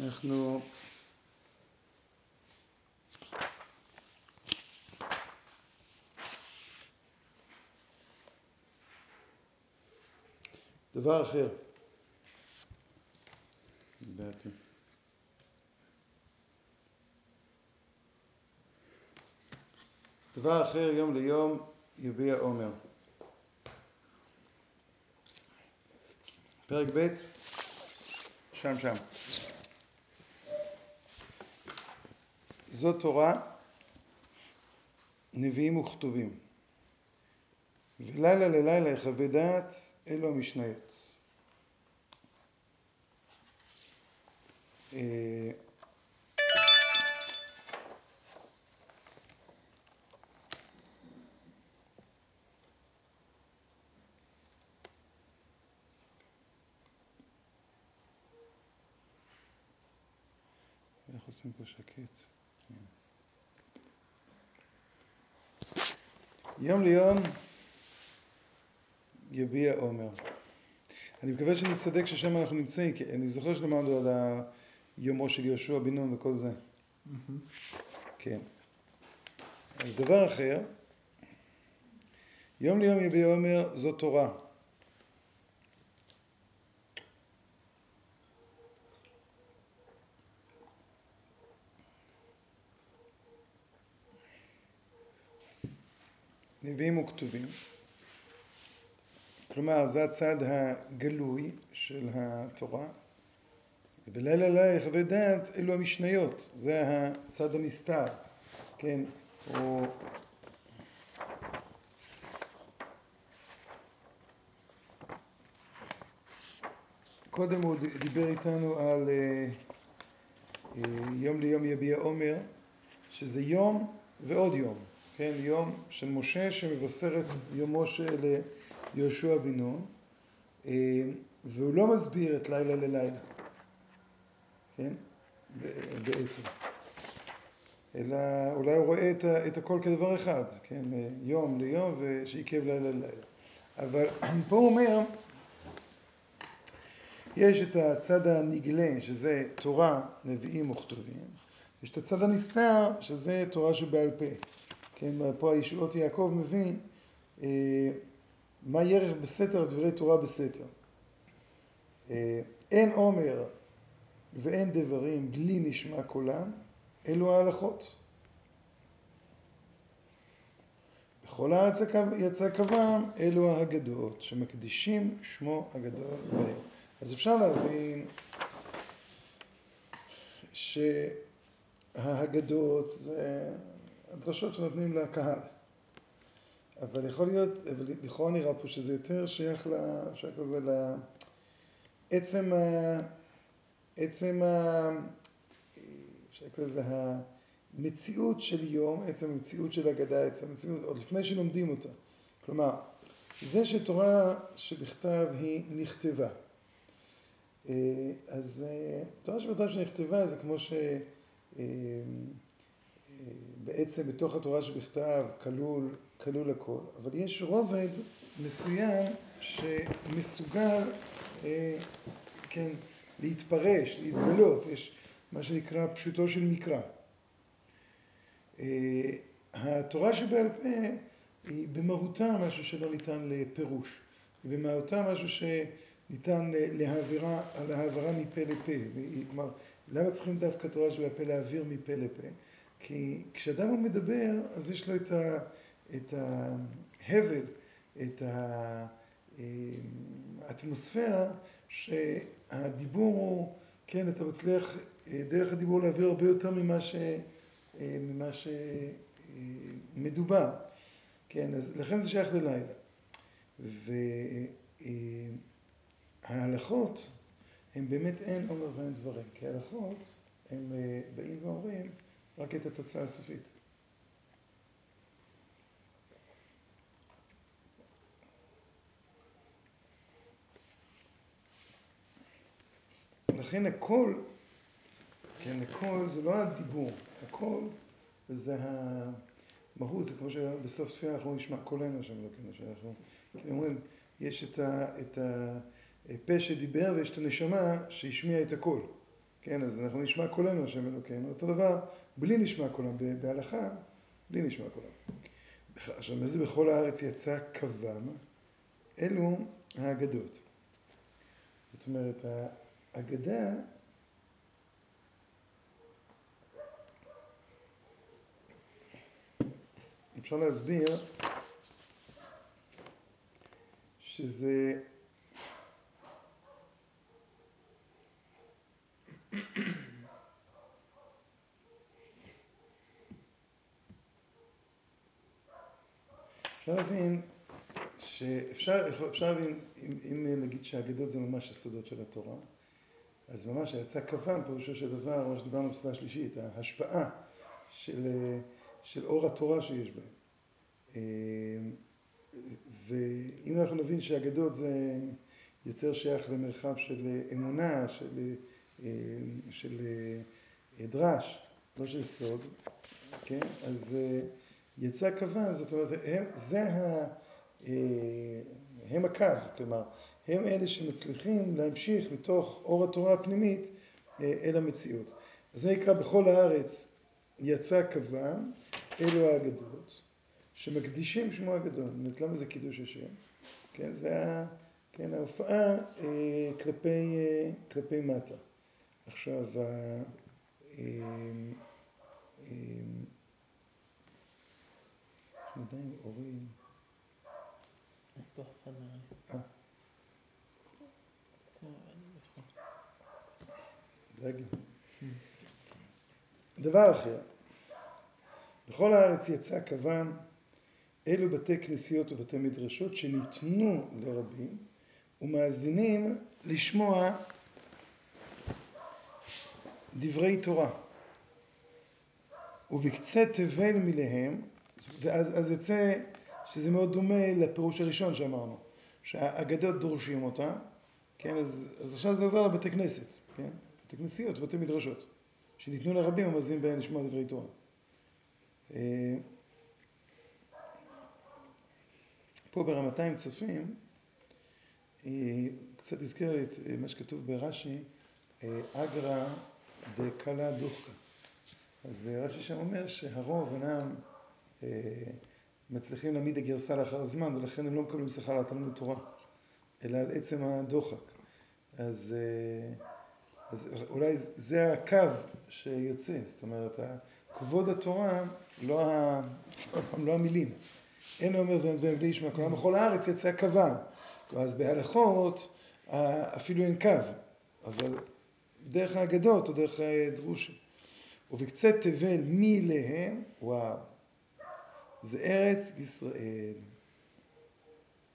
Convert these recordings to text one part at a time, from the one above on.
אנחנו דבר אחר, לדעתי. דבר אחר יום ליום יביע עומר. פרק ב', שם שם. זאת תורה, נביאים וכתובים. ולילה ללילה יחווה דעת, אלו המשניות. אה, איך עושים פה שקט? יום ליום יביע עומר. אני מקווה שאני צודק ששם אנחנו נמצאים, כי אני זוכר שלמדנו על יומו של יהושע בן נון וכל זה. כן. אז דבר אחר, יום ליום יביע עומר זו תורה. נביאים וכתובים. כלומר, זה הצד הגלוי של התורה. ולילה לילה יחווה דעת, אלו המשניות, זה הצד הנסתר, כן, או... קודם הוא דיבר איתנו על אה, אה, יום ליום יביע עומר, שזה יום ועוד יום. כן, יום של משה שמבשר את יומו של יהושע בן נון, אה, והוא לא מסביר את לילה ללילה, כן, בעצם, אלא אולי הוא רואה את, את הכל כדבר אחד, כן, יום ליום ושעיכב לילה ללילה. אבל פה הוא אומר, יש את הצד הנגלה, שזה תורה, נביאים וכתובים, יש את הצד הנסתר, שזה תורה שבעל פה. כן, פה הישועות יעקב מביא אה, מה ירך בסתר דברי תורה בסתר. אה, אין עומר ואין דברים בלי נשמע קולם, אלו ההלכות. בכל הארץ יצא קבם, אלו ההגדות, שמקדישים שמו הגדול בהם. אז אפשר להבין שההגדות זה הדרשות שנותנים לקהל. אבל יכול להיות, אבל לכאורה נראה פה שזה יותר שייך, שייך לזה, לעצם ה... עצם ה... אפשר לקרוא לזה המציאות של יום, עצם המציאות של אגדה, עצם המציאות, עוד לפני שלומדים אותה. כלומר, זה שתורה שבכתב היא נכתבה. אה, אז אה, תורה שבכתב שנכתבה זה כמו ש... בעצם בתוך התורה שבכתב כלול, כלול הכל, אבל יש רובד מסוים שמסוגל, אה, כן, להתפרש, להתגלות, יש מה שנקרא פשוטו של מקרא. אה, התורה שבעל פה היא במהותה משהו שלא ניתן לפירוש, היא במהותה משהו שניתן להעבירה, להעברה מפה לפה. כלומר, למה צריכים דווקא תורה שבעל פה להעביר מפה לפה? כי כשאדם מדבר, אז יש לו את, ה, את ההבל, את האטמוספירה, שהדיבור הוא, כן, אתה מצליח דרך הדיבור להעביר הרבה יותר ממה, ש, ממה שמדובר. כן, אז לכן זה שייך ללילה. וההלכות הן באמת אין עומר ואין דברים, כי ההלכות הם באים ואומרים רק את התוצאה הסופית. לכן הכל, כן, הכל זה לא הדיבור, הכל זה המהות, זה כמו שבסוף תפילה אנחנו נשמע קולנו שם, לא כן, שאנחנו, כן, אומרים, יש את, ה, את הפה שדיבר ויש את הנשמה שהשמיעה את הכל, כן, אז אנחנו נשמע קולנו השם אלוקינו. אותו דבר, בלי נשמע קולם, בהלכה, בלי נשמע קולם. עכשיו, מה זה בכל הארץ יצא קוום? אלו האגדות. זאת אומרת, האגדה אפשר להסביר שזה אפשר להבין שאפשר אפשר להבין, אם, אם נגיד שהאגדות זה ממש הסודות של התורה, אז ממש היצא כוון, פירושו של דבר, מה שדיברנו בסדרה השלישית, ההשפעה של, של אור התורה שיש בהם. אה, ואם אנחנו נבין שהאגדות זה יותר שייך למרחב של אמונה, של, אה, של אה, דרש, לא של סוד, כן? אז יצא כוון, זאת אומרת, הם, זה ה... הם הקו, כלומר, הם אלה שמצליחים להמשיך מתוך אור התורה הפנימית אל המציאות. זה נקרא בכל הארץ יצא כוון, אלו האגדות. שמקדישים שמו הגדול. זאת למה זה קידוש השם? כן, זה ה, כן, ההופעה אה, כלפי, אה, כלפי מטה. עכשיו, ה, אה, אה, עדיין אורי... אה. דבר אחר, בכל הארץ יצא כוון אלו בתי כנסיות ובתי מדרשות שניתנו לרבים ומאזינים לשמוע דברי תורה. ובקצה תבל מלהם, ואז אז יצא שזה מאוד דומה לפירוש הראשון שאמרנו, שהאגדות דורשים אותה, כן, אז, אז עכשיו זה עובר לבתי כנסת, כן, בתי כנסיות ובתי מדרשות, שניתנו לרבים ומאזינים בהם לשמוע דברי תורה. אה, פה ברמתיים צופים, אה, קצת הזכיר את אה, מה שכתוב ברש"י, אגרא דקלה דוחקה. אז רש"י שם אומר שהרוב אינם מצליחים להעמיד הגרסה לאחר זמן, ולכן הם לא מקבלים שכר על תלמוד תורה, אלא על עצם הדוחק. אז, אז אולי זה הקו שיוצא, זאת אומרת, כבוד התורה, לא, ה... לא המילים. אין אומר ואין בלי ישמע, כלומר בכל הארץ יצא קוון. אז בהלכות אפילו אין קו, אבל דרך האגדות או דרך דרוש. ובקצה תבל מי להם, וואו, זה ארץ ישראל,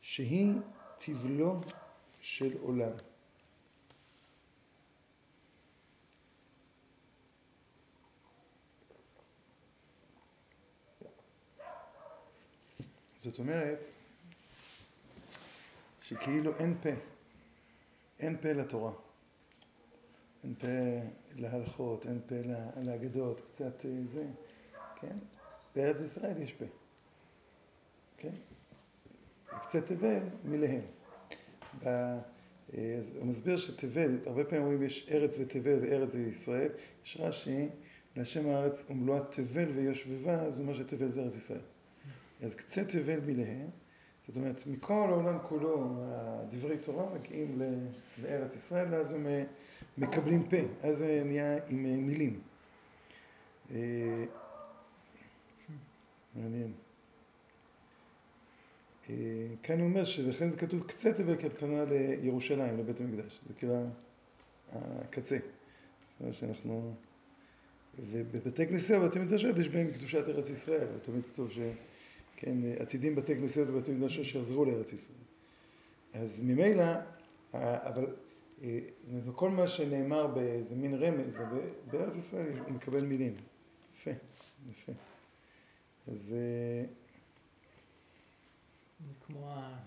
שהיא תבלו של עולם. זאת אומרת שכאילו אין פה, אין פה לתורה, אין פה להלכות, אין פה לאגדות, קצת אה, זה, כן? בארץ ישראל יש פה, כן? קצת תבל מלהם. אה, אז הוא מסביר שתבל, הרבה פעמים אומרים יש ארץ ותבל וארץ זה ישראל, יש רש"י, להשם הארץ ומלואה תבל ויושבבה, אז הוא אומר שתבל זה ארץ ישראל. אז קצה תבל מלהם, זאת אומרת, מכל העולם כולו דברי תורה מגיעים לארץ ישראל, ואז הם אה, מקבלים פה, אז זה נהיה עם אה, מילים. אה, מעניין. כאן הוא אומר שלכן זה כתוב קצה תבל כהתקנה לירושלים, לבית המקדש, זה כאילו הקצה. זאת אומרת שאנחנו... ובבתי כנסיה ובתי מדרשות יש בהם קדושת ארץ ישראל, ותמיד כתוב ש... כן, עתידים בתי כנסיות ובתי מקדשות שיחזרו לארץ ישראל. אז ממילא, אבל כל מה שנאמר באיזה מין רמז, בארץ ישראל הוא מקבל מילים. יפה, יפה. זה כמו ה...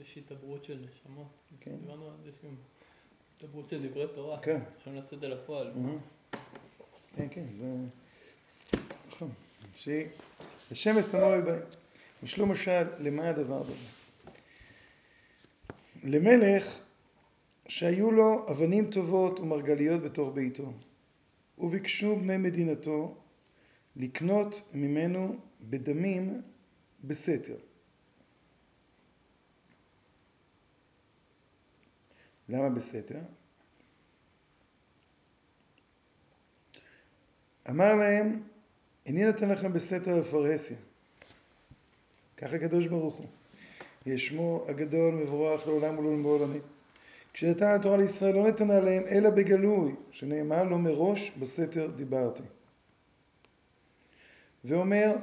יש התעברות של נשמות. כן. דיברנו על זה שגם התעברות של דברי תורה. כן. צריכים לצאת אל הפועל. כן, כן, זה... נכון. שהשם אסתמור בהם. משלום משל, למה הדבר דומה? למלך שהיו לו אבנים טובות ומרגליות בתוך ביתו, וביקשו בני מדינתו לקנות ממנו בדמים בסתר. למה בסתר? אמר להם, איני נותן לכם בסתר בפרהסיה. ככה הקדוש ברוך הוא. שמו הגדול מבורך לעולם ולעולמי. כשנתן התורה לישראל לא נתנה להם אלא בגלוי, שנאמר לו מראש בסתר דיברתי. ואומר,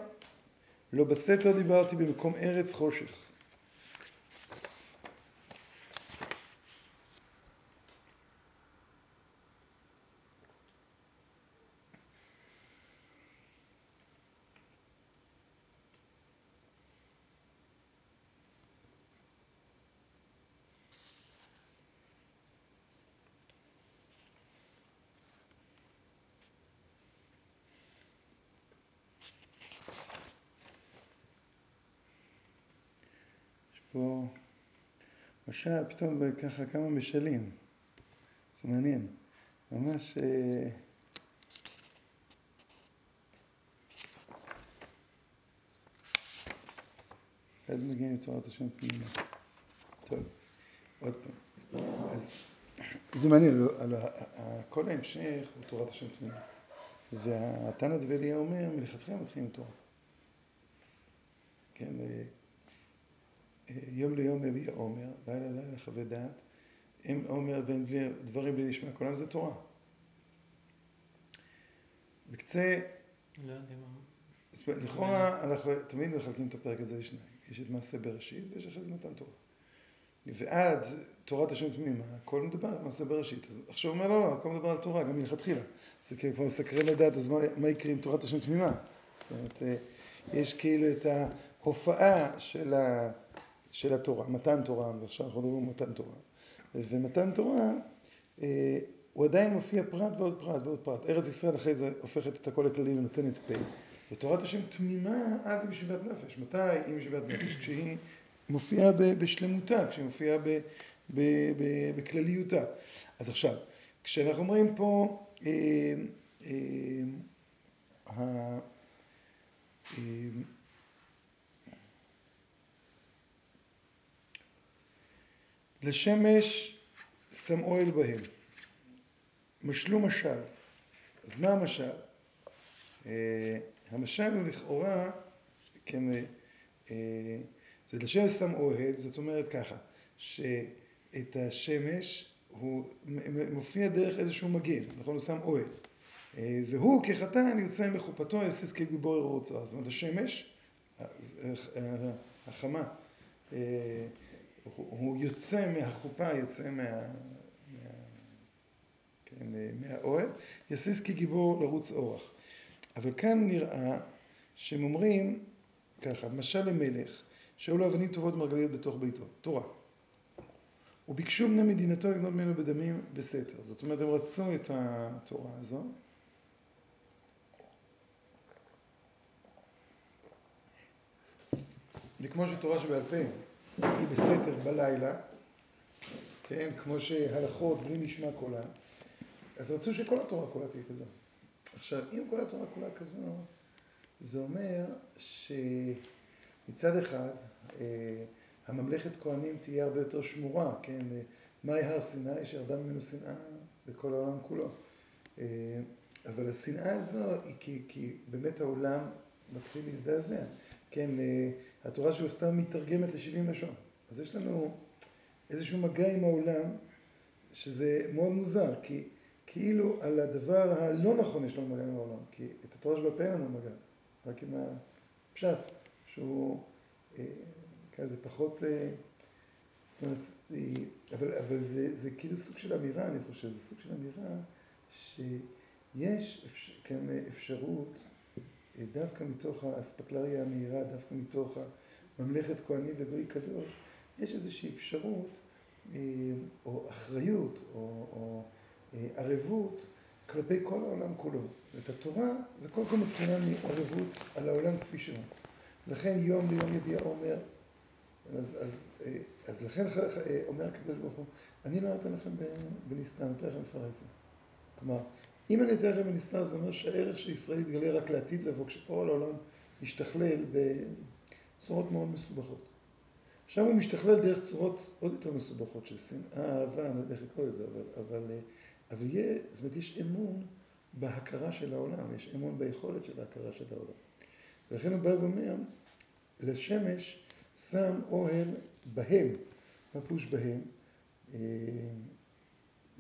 לא בסתר דיברתי במקום ארץ חושך. פה משל, פתאום ככה כמה משלים. זה מעניין. ממש... אה, אז מגיעים לתורת השם פנימה. טוב, עוד פעם. אז זה מעניין, לא, כל ההמשך הוא תורת השם פנימה. והתנא דבליה אומר, מלכתחילה מתחילים תורה. כן, אה, יום ליום יביע עומר, לילה לילה חווה דעת, אם עומר ואין דברים בלי לשמוע כולם זה תורה. בקצה... לא לכאורה אנחנו תמיד מחלקים את הפרק הזה לשניים. יש את מעשה בראשית ויש אחרי זה מתן תורה. ועד תורת השם תמימה, הכל מדבר על מעשה בראשית. אז עכשיו הוא אומר לא, לא, הכל מדבר על תורה, גם מלכתחילה. זה כאילו כבר מסקרן לדעת, אז מה, מה יקרה עם תורת השם תמימה? זאת אומרת, אה, יש כאילו את ההופעה של ה... של התורה, מתן תורה, ועכשיו אנחנו מדברים על מתן תורה. ומתן תורה, אה, הוא עדיין מופיע פרט ועוד פרט ועוד פרט. ארץ ישראל אחרי זה הופכת את הכל לכללי ונותנת פה. ותורת השם תמימה, אז היא בישיבת נפש. מתי היא בישיבת נפש? כשהיא מופיעה בשלמותה, כשהיא מופיעה בכלליותה. אז עכשיו, כשאנחנו אומרים פה, אה, אה, לשמש שם אוהל בהם. משלו משל. אז מה המשל? אה, המשל הוא לכאורה, כן, אה, זה לשמש שם אוהל, זאת אומרת ככה, שאת השמש הוא מופיע דרך איזשהו מגן, נכון? הוא שם אוהל. אה, והוא כחתן יוצא מחופתו, יסיס כגיבור ירוצה. זאת אומרת, השמש, החמה, הוא יוצא מהחופה, יוצא מה... כן, מהאוהל, יסיס כגיבור לרוץ אורח. אבל כאן נראה שהם אומרים ככה, משל למלך, שהיו לו אבנים טובות מרגליות בתוך ביתו, תורה. וביקשו בני מדינתו לגנות ממנו בדמים בסתר. זאת אומרת, הם רצו את התורה הזו. וכמו שתורה שבעל פה היא בסתר בלילה, כן, כמו שהלכות בלי נשמע קולה, אז רצו שכל התורה כולה תהיה כזו. עכשיו, אם כל התורה כולה כזו, זה אומר שמצד אחד, אה, הממלכת כהנים תהיה הרבה יותר שמורה, כן? מהי הר סיני שירדה ממנו שנאה לכל העולם כולו. אה, אבל השנאה הזו היא כי, כי באמת העולם מתחיל להזדעזע. כן, אה, התורה שבכתב מתרגמת ל-70 לשון. אז יש לנו איזשהו מגע עם העולם, שזה מאוד מוזר, כי כאילו על הדבר הלא נכון יש לנו מגע עם העולם, כי את התורה שבעל אין לנו מגע, רק עם הפשט, שהוא, אה, כן, זה פחות, אה, זאת אומרת, אבל, אבל זה, זה כאילו סוג של אמירה, אני חושב, זה סוג של אמירה שיש כן, אפשרות דווקא מתוך האספקלריה המהירה, דווקא מתוך הממלכת כהנים וגוי קדוש, יש איזושהי אפשרות אה, או אחריות או, או אה, ערבות כלפי כל העולם כולו. ואת התורה זה קודם כל מתחילה מערבות על העולם כפי שהוא. לכן יום ליום יביע עומר, אז, אז אה, אז לכן אומר הקדוש ברוך הוא, אני לא נותן לכם בנסתר, אני נותן לכם בפרהסיה. כלומר, אם אני נותן לכם בנסתר, זה אומר שהערך של ישראל יתגלה רק לעתיד לבוא, כשכל העולם משתכלל בצורות מאוד מסובכות. שם הוא משתכלל דרך צורות עוד יותר מסובכות של שנאה, אהבה, אני לא יודע איך לקרוא לזה, אבל, אבל, אבל יהיה, זאת אומרת, יש אמון בהכרה של העולם, יש אמון ביכולת של ההכרה של העולם. ולכן הוא בא ואומר, לשמש שם אוהל בהם, מה פירוש בהם? אה,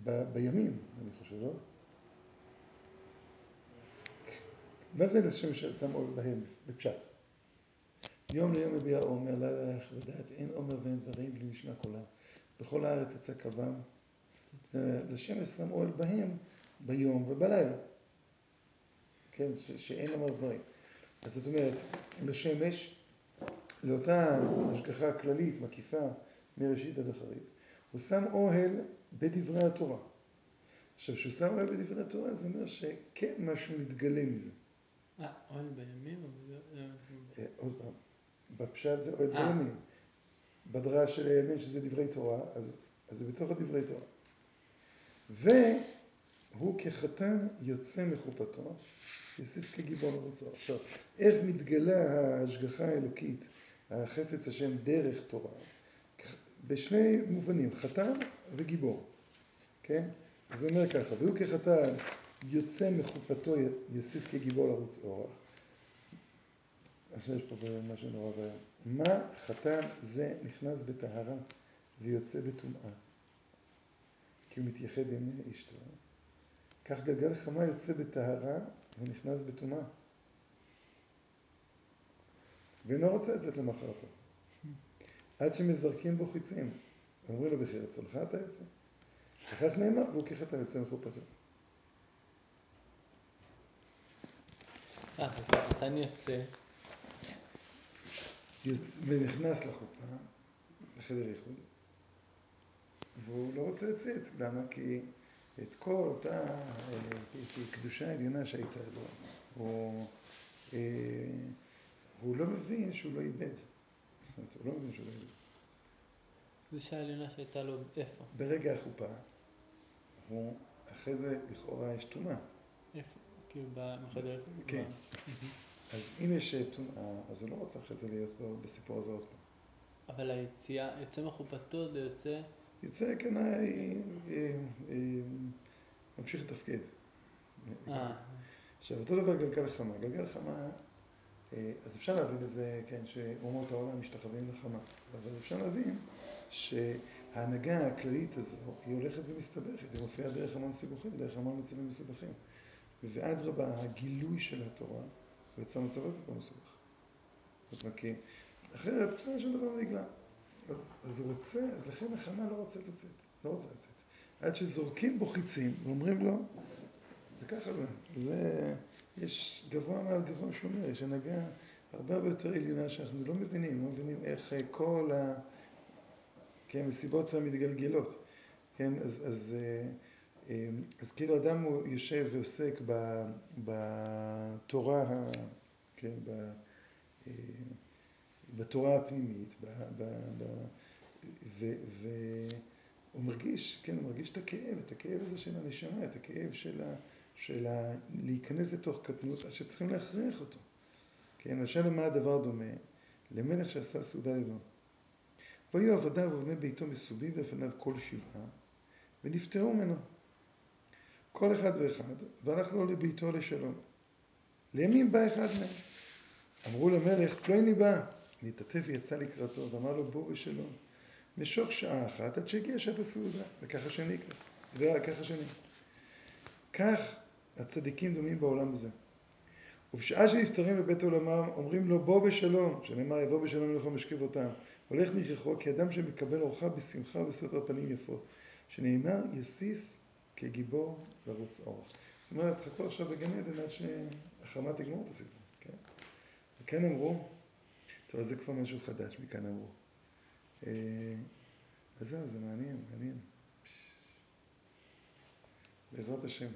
ב, בימים, אני חושב, לא? מה זה לשמש שם אוהל בהם בפשט? יום ליום מביע עומר, לילה לילה ודעת, אין עומר ואין דברים בלי נשמע קולם. בכל הארץ יצא קבם. לשמש שם אוהל בהם ביום ובלילה. כן, שאין לומר דברים. אז זאת אומרת, לשמש, לאותה השגחה כללית, מקיפה, מראשית עד אחרית, הוא שם אוהל בדברי התורה. עכשיו, כשהוא שם אוהל בדברי התורה, זה אומר שכן משהו מתגלה מזה. אה, אוהל בימים? אה, עוד פעם, בפשט זה אוהל אה. בימים. בדרש של הימין, שזה דברי תורה, אז, אז זה בתוך הדברי תורה. והוא כחתן יוצא מחופתו, יסיס כגיבור לרוצו. עכשיו, איך מתגלה ההשגחה האלוקית, החפץ השם דרך תורה? בשני מובנים, חתן וגיבור, כן? אז הוא אומר ככה, והוא כחתן יוצא מחופתו יסיס כגיבור לרוץ אורח. עכשיו יש פה משהו נורא ואיום. מה חתן זה נכנס בטהרה ויוצא בטומאה? כי הוא מתייחד עם אשתו. כך גלגל חמה יוצא בטהרה ונכנס בטומאה. ואינו רוצה לצאת למחרתו. עד שמזרקים בו חיצים. אומרים לו בחיר צולך אתה יוצא. וכך נאמר, והוא כחתן יוצא מחופתו. אה, חתן יוצא. ונכנס לחופה, לחדר איחוד, והוא לא רוצה לצאת. למה? כי את כל אותה אה, קדושה עליונה שהייתה לו, הוא, אה, הוא לא מבין שהוא לא איבד. זאת אומרת, הוא לא מבין שהוא לא איבד. קדושה עליונה שהייתה לו איפה? ברגע החופה, הוא, אחרי זה לכאורה יש טומאה. איפה? כאילו בחדר? כן. אז אם יש טומאה, אז הוא לא רוצה אחרי זה להיות בסיפור הזה עוד פעם. אבל היציאה, יוצא מחופתו זה יוצא... יוצא, כן, אה, אה, אה, ממשיך לתפקד. עכשיו, אותו דבר גלגל חמה. גלגל חמה, אז אפשר להבין את זה, כן, שאומות העולם משתחווים לחמה. אבל אפשר להבין שההנהגה הכללית הזו, היא הולכת ומסתבכת, היא מופיעה דרך המון סיבוכים, דרך המון מצבים מסובכים. ואדרבה, הגילוי של התורה, הוא יצא מצב עוד יותר מסובך. זאת אומרת, אחרת בסדר שום דבר לא נגלה. אז, אז הוא רוצה, אז לכן החמה לא רוצה לצאת, לא רוצה לצאת. עד שזורקים בו חיצים ואומרים לו, זה ככה זה, זה, יש גבוה מעל גבוה שומר, יש הנהגה הרבה הרבה יותר עליונה שאנחנו לא מבינים, לא מבינים איך כל ה... כן, מסיבות המתגלגלות, כן, אז, אז, אה, אה, אז כאילו אדם הוא יושב ועוסק בתורה, כן, אה, בתורה הפנימית, ב, ב, ב, ו, והוא מרגיש, כן, הוא מרגיש את הכאב, את הכאב הזה של הנשמה, את הכאב של, ה, של ה, להיכנס לתוך קטנות, עד שצריכים להכריח אותו. כן, עכשיו למה הדבר דומה? למלך שעשה סעודה לבנו. והיו עבדיו ובני ביתו מסובים לפניו כל שבעה, ונפטרו ממנו. כל אחד ואחד, והלך לו לביתו לשלום. לימים בא אחד מהם. אמרו למלך, פלוני בא. נתעטף ויצא לקראתו, ואמר לו, בוא בשלום. משוך שעה אחת עד שהגיע שעת הסעודה, וככה שני כך, וככה שני. כך הצדיקים דומים בעולם הזה. ובשעה שנפטרים בבית עולמם, אומרים לו בוא בשלום, שנאמר יבוא בשלום לכל משכבותם. הולך נכרחו כי אדם שמקבל אורחה בשמחה ובסבר פנים יפות. שנאמר יסיס כגיבור לרוץ אורח. זאת אומרת, חכו עכשיו בגן עדן עד שהחמה תגמור את הסיפור, כן? וכן אמרו, טוב, זה כבר משהו חדש, מכאן אמרו. אה, אז זהו, זה מעניין, מעניין. בעזרת השם.